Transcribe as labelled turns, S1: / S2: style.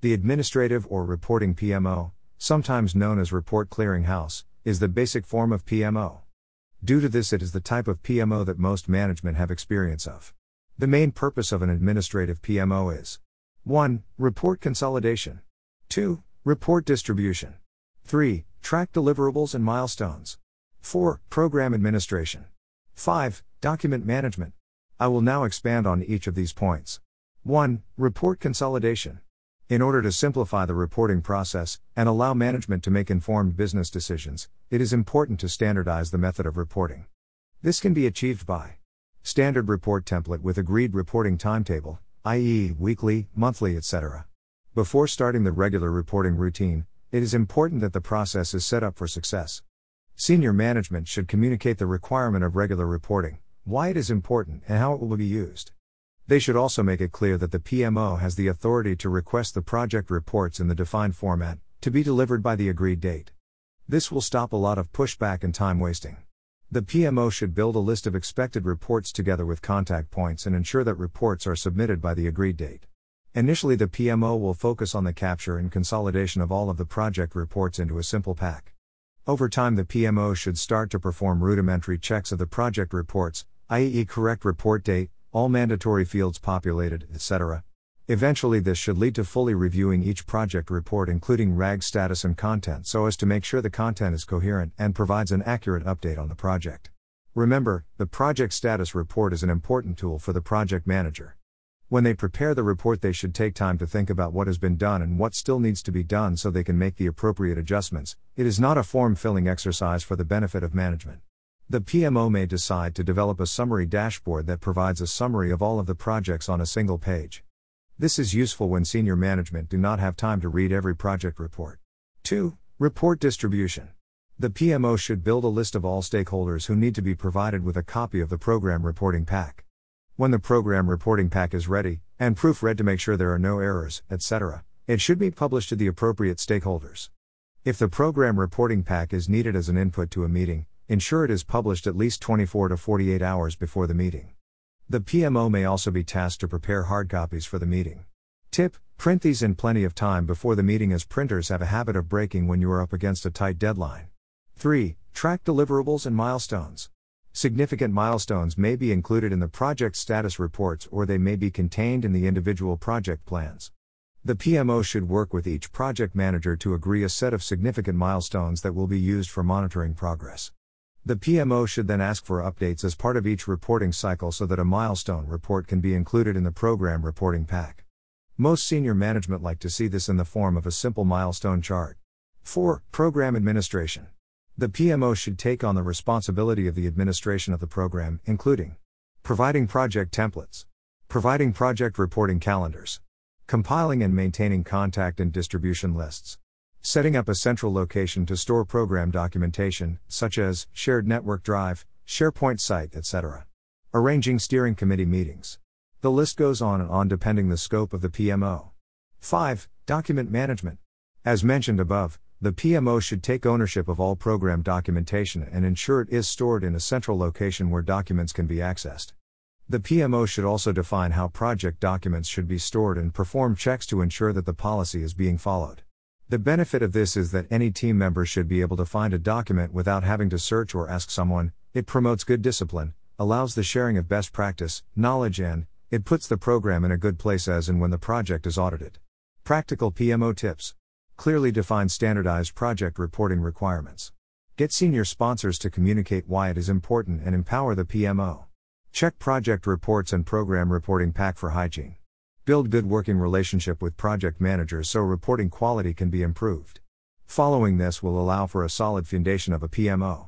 S1: The administrative or reporting PMO, sometimes known as report clearinghouse, is the basic form of PMO. Due to this, it is the type of PMO that most management have experience of. The main purpose of an administrative PMO is 1. Report consolidation, 2. Report distribution, 3. Track deliverables and milestones, 4. Program administration, 5. Document management. I will now expand on each of these points. 1. Report consolidation. In order to simplify the reporting process and allow management to make informed business decisions, it is important to standardize the method of reporting. This can be achieved by standard report template with agreed reporting timetable, i.e., weekly, monthly, etc. Before starting the regular reporting routine, it is important that the process is set up for success. Senior management should communicate the requirement of regular reporting, why it is important, and how it will be used. They should also make it clear that the PMO has the authority to request the project reports in the defined format, to be delivered by the agreed date. This will stop a lot of pushback and time wasting. The PMO should build a list of expected reports together with contact points and ensure that reports are submitted by the agreed date. Initially, the PMO will focus on the capture and consolidation of all of the project reports into a simple pack. Over time, the PMO should start to perform rudimentary checks of the project reports, i.e., correct report date, all mandatory fields populated, etc. Eventually, this should lead to fully reviewing each project report, including RAG status and content, so as to make sure the content is coherent and provides an accurate update on the project. Remember, the project status report is an important tool for the project manager. When they prepare the report, they should take time to think about what has been done and what still needs to be done so they can make the appropriate adjustments. It is not a form filling exercise for the benefit of management. The PMO may decide to develop a summary dashboard that provides a summary of all of the projects on a single page. This is useful when senior management do not have time to read every project report. 2. Report distribution. The PMO should build a list of all stakeholders who need to be provided with a copy of the program reporting pack. When the program reporting pack is ready, and proofread to make sure there are no errors, etc., it should be published to the appropriate stakeholders. If the program reporting pack is needed as an input to a meeting, ensure it is published at least 24 to 48 hours before the meeting. The PMO may also be tasked to prepare hard copies for the meeting. Tip Print these in plenty of time before the meeting, as printers have a habit of breaking when you are up against a tight deadline. 3. Track deliverables and milestones. Significant milestones may be included in the project status reports or they may be contained in the individual project plans. The PMO should work with each project manager to agree a set of significant milestones that will be used for monitoring progress. The PMO should then ask for updates as part of each reporting cycle so that a milestone report can be included in the program reporting pack. Most senior management like to see this in the form of a simple milestone chart. 4. Program administration. The PMO should take on the responsibility of the administration of the program, including providing project templates, providing project reporting calendars, compiling and maintaining contact and distribution lists, Setting up a central location to store program documentation, such as shared network drive, SharePoint site, etc. Arranging steering committee meetings. The list goes on and on depending the scope of the PMO. 5. Document management. As mentioned above, the PMO should take ownership of all program documentation and ensure it is stored in a central location where documents can be accessed. The PMO should also define how project documents should be stored and perform checks to ensure that the policy is being followed. The benefit of this is that any team member should be able to find a document without having to search or ask someone, it promotes good discipline, allows the sharing of best practice, knowledge, and it puts the program in a good place as and when the project is audited. Practical PMO tips Clearly define standardized project reporting requirements. Get senior sponsors to communicate why it is important and empower the PMO. Check project reports and program reporting pack for hygiene. Build good working relationship with project managers so reporting quality can be improved. Following this will allow for a solid foundation of a PMO.